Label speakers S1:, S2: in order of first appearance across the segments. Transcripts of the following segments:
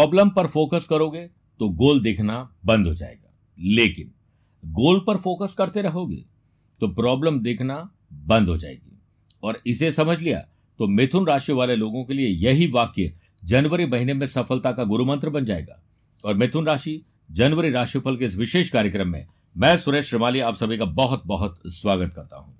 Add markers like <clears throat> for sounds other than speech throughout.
S1: Problem पर focus करोगे तो गोल दिखना बंद हो जाएगा। लेकिन गोल पर फोकस करते रहोगे तो प्रॉब्लम दिखना बंद हो जाएगी। और इसे समझ लिया तो मिथुन राशि वाले लोगों के लिए यही वाक्य जनवरी महीने में सफलता का गुरु मंत्र बन जाएगा। और मिथुन राशि जनवरी राशिफल के इस विशेष कार्यक्रम में मैं सुरेश श्रीमाली आप सभी का बहुत बहुत स्वागत करता हूँ।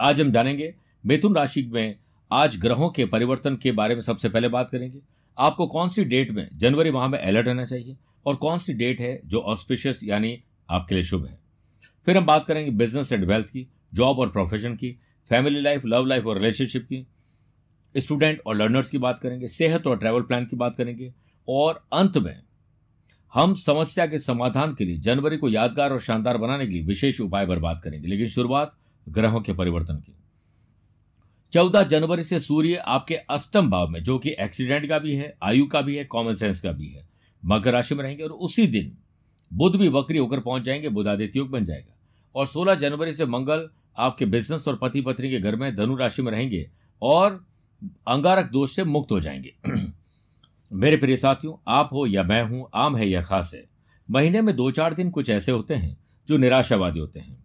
S1: आज हम जानेंगे, मिथुन राशि में आज ग्रहों के परिवर्तन के बारे में सबसे पहले बात करेंगे। आपको कौन सी डेट में, जनवरी माह में अलर्ट रहना चाहिए और कौन सी डेट है जो ऑस्पिशियस यानी आपके लिए शुभ है। फिर हम बात करेंगे बिज़नेस एंड वेल्थ की जॉब और प्रोफेशन की फैमिली लाइफ लव लाइफ और रिलेशनशिप की। स्टूडेंट और लर्नर्स की बात करेंगे, सेहत और ट्रैवल प्लान की बात करेंगे और अंत में हम समस्या के समाधान के लिए, जनवरी को यादगार और शानदार बनाने के लिए विशेष उपाय पर बात करेंगे। लेकिन शुरुआत ग्रहों के परिवर्तन की। चौदह जनवरी से सूर्य आपके अष्टम भाव में, जो कि एक्सीडेंट का भी है, आयु का भी है कॉमन सेंस का भी है। मकर राशि में रहेंगे और उसी दिन बुध भी वक्री होकर पहुँच जाएँगे, बुधादित्य योग बन जाएगा। और 16 जनवरी से मंगल आपके बिज़नेस और पति पत्नी के घर में धनु राशि में रहेंगे और अंगारक दोष से मुक्त हो जाएँगे। <clears throat> मेरे प्रिय साथियों, आप हो या मैं हूँ, आम है या खास है, महीने में दो चार दिन कुछ ऐसे होते हैं जो निराशावादी होते हैं।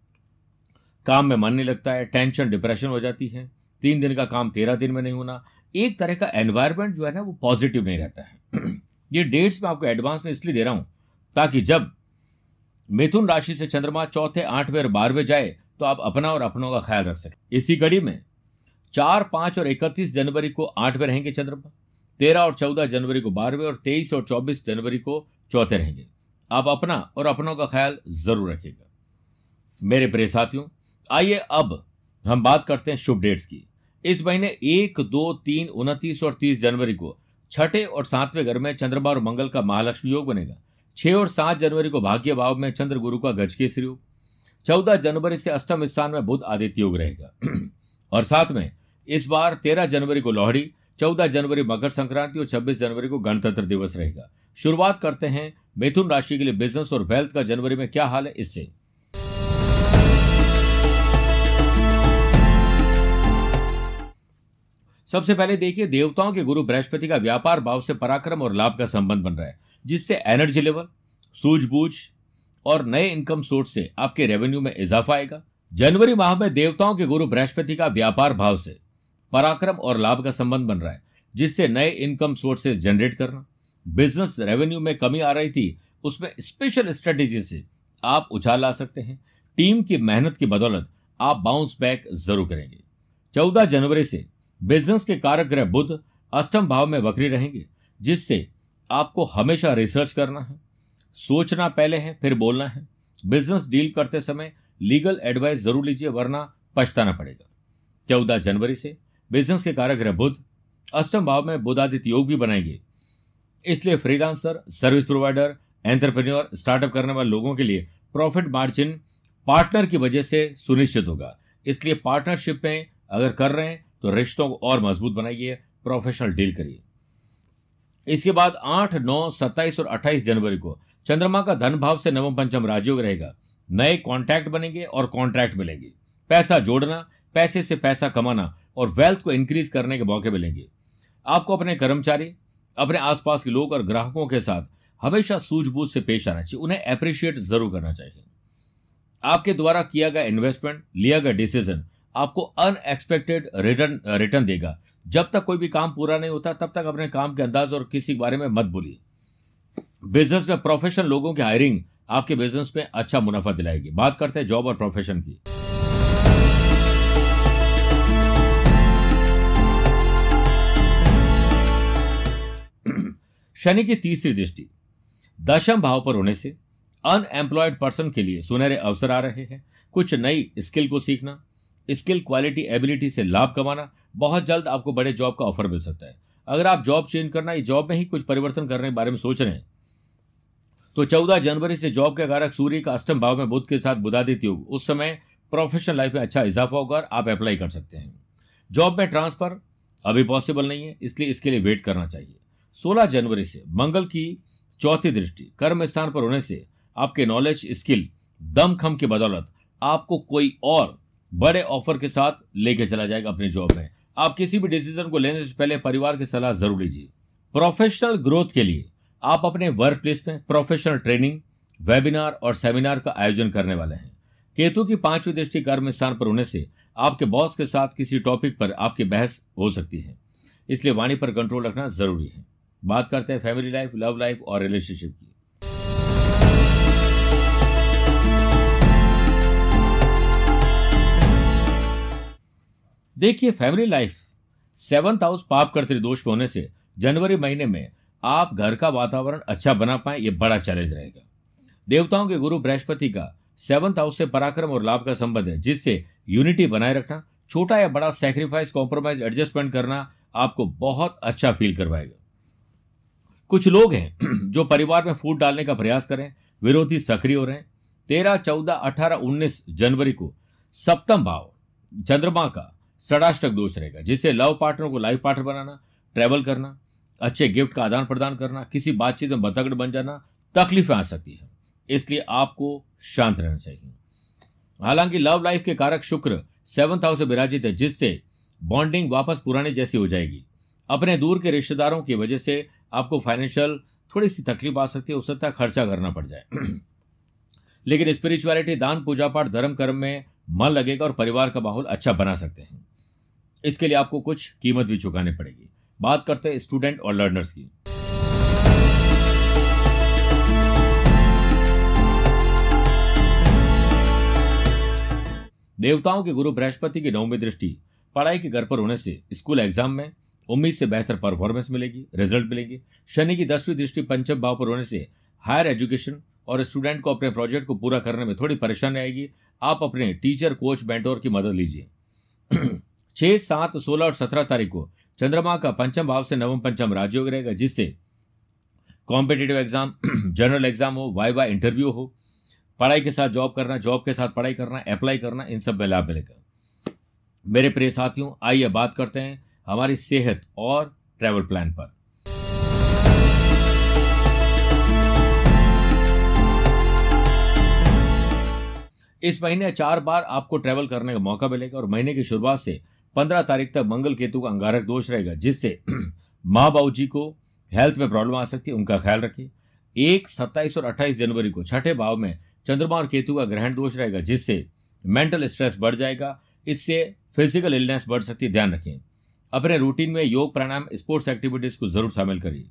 S1: काम में मन नहीं लगता है टेंशन डिप्रेशन हो जाती है तीन दिन का काम तेरह दिन में नहीं होना। एक तरह का एनवायरमेंट जो है ना, वो पॉजिटिव नहीं रहता है। <clears throat> ये डेट्स मैं आपको एडवांस में इसलिए दे रहा हूँ, ताकि जब मिथुन राशि से चंद्रमा चौथे, आठवें और बारहवें जाए तो आप अपना और अपनों का ख्याल रख सकें। इसी कड़ी में चार, पाँच और इकतीस जनवरी को आठवें रहेंगे चंद्रमा, तेरह और चौदह जनवरी को बारहवें और तेईस और चौबीस जनवरी को चौथे रहेंगे। आप अपना और अपनों का ख्याल ज़रूर रखिएगा। मेरे प्रिय साथियों, आइए अब हम बात करते हैं शुभ डेट्स की। इस महीने एक, दो, तीन, उनतीस और तीस जनवरी को छठे और सातवें घर में चंद्रमा और मंगल का महालक्ष्मी योग बनेगा। छह और सात जनवरी को भाग्य भाव में चंद्र गुरु का गज केसरी योग। चौदह जनवरी से अष्टम स्थान में बुद्ध आदित्य योग रहेगा। <clears throat> और साथ में इस बार तेरह जनवरी को लोहड़ी, चौदह जनवरी मकर संक्रांति और छब्बीस जनवरी को गणतंत्र दिवस रहेगा। शुरुआत करते हैं मिथुन राशि के लिए बिज़नेस और वेल्थ का जनवरी में क्या हाल है इससे। सबसे पहले देखिए, देवताओं के गुरु बृहस्पति का व्यापार भाव से पराक्रम और लाभ का संबंध बन रहा है, जिससे एनर्जी लेवल सूझबूझ और नए इनकम सोर्स से आपके रेवेन्यू में इजाफा आएगा। जनवरी माह में देवताओं के गुरु बृहस्पति का व्यापार भाव से पराक्रम और लाभ का संबंध बन रहा है, जिससे नए इनकम सोर्सेज जनरेट करना। बिज़नेस रेवेन्यू में कमी आ रही थी, उसमें स्पेशल स्ट्रेटेजी से आप उछाल ला सकते हैं। टीम की मेहनत की बदौलत आप बाउंस बैक ज़रूर करेंगे। चौदह जनवरी से बिज़नेस के कारक ग्रह बुध अष्टम भाव में वक्री रहेंगे, जिससे आपको हमेशा रिसर्च करना है, सोचना पहले है, फिर बोलना है। बिज़नेस डील करते समय लीगल एडवाइस ज़रूर लीजिए, वरना पछताना पड़ेगा। चौदह जनवरी से बिज़नेस के कारक ग्रह बुध अष्टम भाव में बुधादित्य योग भी बनाएँगे। इसलिए freelancer service provider entrepreneur startup करने वाले लोगों के लिए प्रॉफिट मार्जिन पार्टनर की वजह से सुनिश्चित होगा। इसलिए पार्टनरशिप में अगर कर रहे हैं तो रिश्तों को और मज़बूत बनाइए प्रोफेशनल डील करिए। इसके बाद आठ, नौ, सत्ताईस और अट्ठाईस जनवरी को चंद्रमा का धन भाव से नवम पंचम राजयोग रहेगा। नए कॉन्ट्रैक्ट बनेंगे और कॉन्ट्रैक्ट मिलेंगे। पैसा जोड़ना, पैसे से पैसा कमाना और वेल्थ को इंक्रीज करने के मौके मिलेंगे। आपको अपने कर्मचारी, अपने आसपास के लोग और ग्राहकों के साथ हमेशा सूझबूझ से पेश आना चाहिए। उन्हें अप्रिशिएट ज़रूर करना चाहिए। आपके द्वारा किया गया इन्वेस्टमेंट लिया गया डिसीज़न आपको अनएक्सपेक्टेड रिटर्न रिटर्न देगा। जब तक कोई भी काम पूरा नहीं होता, तब तक अपने काम के अंदाज और किसी के बारे में मत बोलिए। बिज़नेस में प्रोफेशनल लोगों की हायरिंग आपके बिज़नेस में अच्छा मुनाफा दिलाएगी। बात करते हैं जॉब और प्रोफेशन की। शनि की तीसरी दृष्टि। दशम भाव पर होने से अनएम्प्लॉयड पर्सन के लिए सुनहरे अवसर आ रहे हैं। कुछ नई स्किल को सीखना स्किल, क्वालिटी, एबिलिटी से लाभ कमाना, बहुत जल्द आपको बड़े जॉब का ऑफ़र मिल सकता है। अगर आप जॉब चेंज करना, या जॉब में ही कुछ परिवर्तन करने के बारे में सोच रहे हैं तो चौदह जनवरी से जॉब के कारक सूर्य का अष्टम भाव में बुद्ध के साथ बुधादित्य योग। उस समय प्रोफेशनल लाइफ में अच्छा इजाफा होगा और आप अप्लाई कर सकते हैं। जॉब में ट्रांसफ़र अभी पॉसिबल नहीं है, इसलिए इसके लिए वेट करना चाहिए। 16 जनवरी से मंगल की चौथी दृष्टि, कर्म स्थान पर होने से आपके नॉलेज स्किल दमखम की बदौलत आपको कोई और बड़े ऑफ़र के साथ लेके चला जाएगा अपनी जॉब में। आप किसी भी डिसीज़न को लेने से पहले परिवार की सलाह ज़रूर लीजिए। प्रोफेशनल ग्रोथ के लिए आप अपने वर्क प्लेस में प्रोफेशनल ट्रेनिंग, वेबिनार और सेमिनार का आयोजन करने वाले हैं। केतु की पांचवी दृष्टि कर्म स्थान पर होने से आपके बॉस के साथ किसी टॉपिक पर आपकी बहस हो सकती है। इसलिए वाणी पर कंट्रोल रखना ज़रूरी है। बात करते हैं फैमिली लाइफ लव लाइफ और रिलेशनशिप की। देखिए फैमिली लाइफ सेवंथ हाउस पाप कर दोष होने से जनवरी महीने में आप घर का वातावरण अच्छा बना पाए, ये बड़ा चैलेंज रहेगा। देवताओं के गुरु बृहस्पति का सेवंथ हाउस से पराक्रम और लाभ का संबंध है, जिससे यूनिटी बनाए रखना, छोटा या बड़ा सेक्रीफाइस कॉम्प्रोमाइज एडजस्टमेंट करना आपको बहुत अच्छा फील करवाएगा। कुछ लोग हैं <clears throat> जो परिवार में फूट डालने का प्रयास करें, विरोधी सक्रिय हो रहे हैं। तेरह, चौदह, अठारह, उन्नीस जनवरी को सप्तम भाव, चंद्रमा का षडाष्टक दोष रहेगा। जिससे लव पार्टनर को लाइफ पार्टनर बनाना, ट्रैवल करना, अच्छे गिफ्ट का आदान प्रदान करना, किसी बातचीत में बतगड़ बन जाना तकलीफें आ सकती है। इसलिए आपको शांत रहना चाहिए। हालाँकि लव लाइफ के कारक शुक्र सेवंथ हाउस से विराजित है, जिससे बॉन्डिंग वापस पुराने जैसी हो जाएगी। अपने दूर के रिश्तेदारों की वजह से आपको फाइनेंशियल थोड़ी सी तकलीफ़ आ सकती है उस सकता खर्चा करना पड़ जाए। लेकिन स्पिरिचुअलिटी, दान, पूजा पाठ, धर्म, कर्म में मन लगेगा और परिवार का माहौल अच्छा बना सकते हैं। इसके लिए आपको कुछ कीमत भी चुकानी पड़ेगी। बात करते हैं स्टूडेंट और लर्नर्स की। देवताओं के गुरु बृहस्पति की नवमी दृष्टि, पढ़ाई के घर पर होने से स्कूल एग्ज़ाम में उम्मीद से बेहतर परफॉर्मेंस मिलेगी, रिज़ल्ट मिलेंगे। शनि की दसवीं दृष्टि पंचम भाव पर होने से हायर एजुकेशन और स्टूडेंट को अपने प्रोजेक्ट को पूरा करने में थोड़ी परेशानी आएगी। आप अपने टीचर, कोच बेंटोर की मदद लीजिए। <clears throat> छह, सात, सोलह और सत्रह तारीख को चंद्रमा का पंचम भाव से नवम पंचम राजयोग रहेगा, जिससे कॉम्पिटेटिव एग्ज़ाम जनरल एग्ज़ाम हो वाई इंटरव्यू हो, पढ़ाई के साथ जॉब करना जॉब के साथ पढ़ाई करना अप्लाई करना, इन सब में लाभ मिलेगा। मेरे प्रिय साथियों, आइए बात करते हैं हमारी सेहत और ट्रैवल प्लान पर। इस महीने चार बार आपको ट्रैवल करने का मौका मिलेगा और महीने की शुरुआत से पंद्रह तारीख तक मंगल केतु का अंगारक दोष रहेगा, जिससे <clears throat> माँ बाबू जी को हेल्थ में प्रॉब्लम आ सकती है, उनका ख्याल रखिए। एक सत्ताईस और अट्ठाईस जनवरी को, छठे भाव में चंद्रमा और केतु का ग्रहण दोष रहेगा, जिससे मेंटल स्ट्रेस बढ़ जाएगा, इससे फ़िज़िकल इलनेस बढ़ सकती है, ध्यान रखें अपने रूटीन में योग, प्राणायाम स्पोर्ट्स एक्टिविटीज़ को ज़रूर शामिल करिए।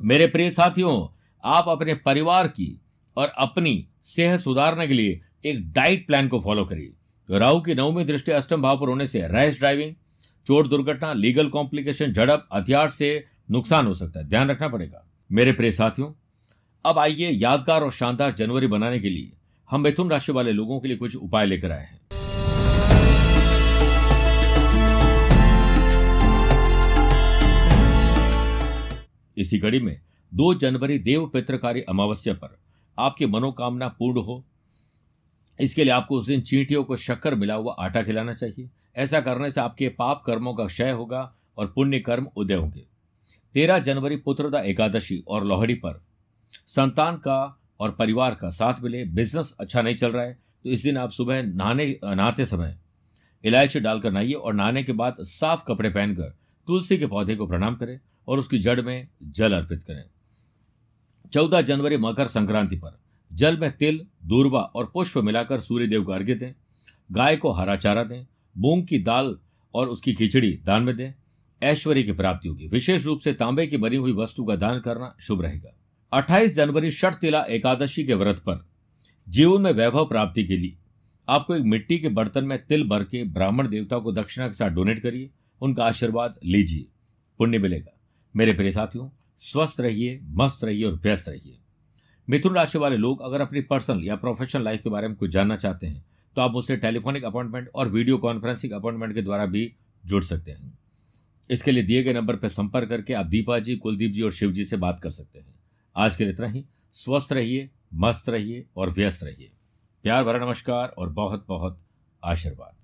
S1: मेरे प्रिय साथियों, आप अपने परिवार की और अपनी सेहत सुधारने के लिए एक डाइट प्लान को फॉलो करिए। राहु की नवमी दृष्टि अष्टम भाव पर होने से रैश ड्राइविंग चोट दुर्घटना, लीगल कॉम्प्लिकेशन, झड़प, हथियार से नुकसान हो सकता है। ध्यान रखना पड़ेगा। मेरे प्रिय साथियों, अब आइए यादगार और शानदार जनवरी बनाने के लिए हम मिथुन राशि वाले लोगों के लिए कुछ उपाय लेकर आए हैं। इसी कड़ी में दो जनवरी देव पित्रकारी अमावस्या पर आपकी मनोकामना पूर्ण हो इसके लिए आपको उस दिन चींटियों को शक्कर मिला हुआ आटा खिलाना चाहिए। ऐसा करने से आपके पाप कर्मों का क्षय होगा और पुण्य कर्म उदय होंगे। तेरह जनवरी पुत्रदा एकादशी और लोहड़ी पर संतान का और परिवार का साथ मिले। बिज़नेस अच्छा नहीं चल रहा है तो इस दिन आप सुबह नहाने, नहाते समय इलायची डालकर नहाइए और नहाने के बाद साफ़ कपड़े पहनकर तुलसी के पौधे को प्रणाम करें और उसकी जड़ में जल अर्पित करें। चौदह जनवरी, मकर संक्रांति पर जल में तिल दूरबा और पुष्प मिलाकर सूर्यदेव को अर्घ्य दें, गाय को हरा चारा दें, मूंग की दाल और उसकी खिचड़ी दान में दें, ऐश्वर्य की प्राप्ति होगी विशेष रूप से तांबे की बनी हुई वस्तु का दान करना शुभ रहेगा। 28 जनवरी षठ तिला एकादशी के व्रत पर, जीवन में वैभव प्राप्ति के लिए आपको एक मिट्टी के बर्तन में तिल भर के ब्राह्मण देवता को दक्षिणा के साथ डोनेट करिए, उनका आशीर्वाद लीजिए, पुण्य मिलेगा। मेरे प्रिय साथियों, स्वस्थ रहिए, मस्त रहिए और व्यस्त रहिए। मिथुन राशि वाले लोग अगर अपनी पर्सनल या प्रोफेशनल लाइफ के बारे में कुछ जानना चाहते हैं तो आप मुझसे टेलीफोनिक अपॉइंटमेंट और वीडियो कॉन्फ्रेंसिंग अपॉइंटमेंट के द्वारा भी जुड़ सकते हैं। इसके लिए दिए गए नंबर पर संपर्क करके आप दीपा जी, कुलदीप जी और शिव जी से बात कर सकते हैं। आज के लिए इतना ही। स्वस्थ रहिए, मस्त रहिए और व्यस्त रहिए। प्यार भरा नमस्कार और बहुत बहुत आशीर्वाद।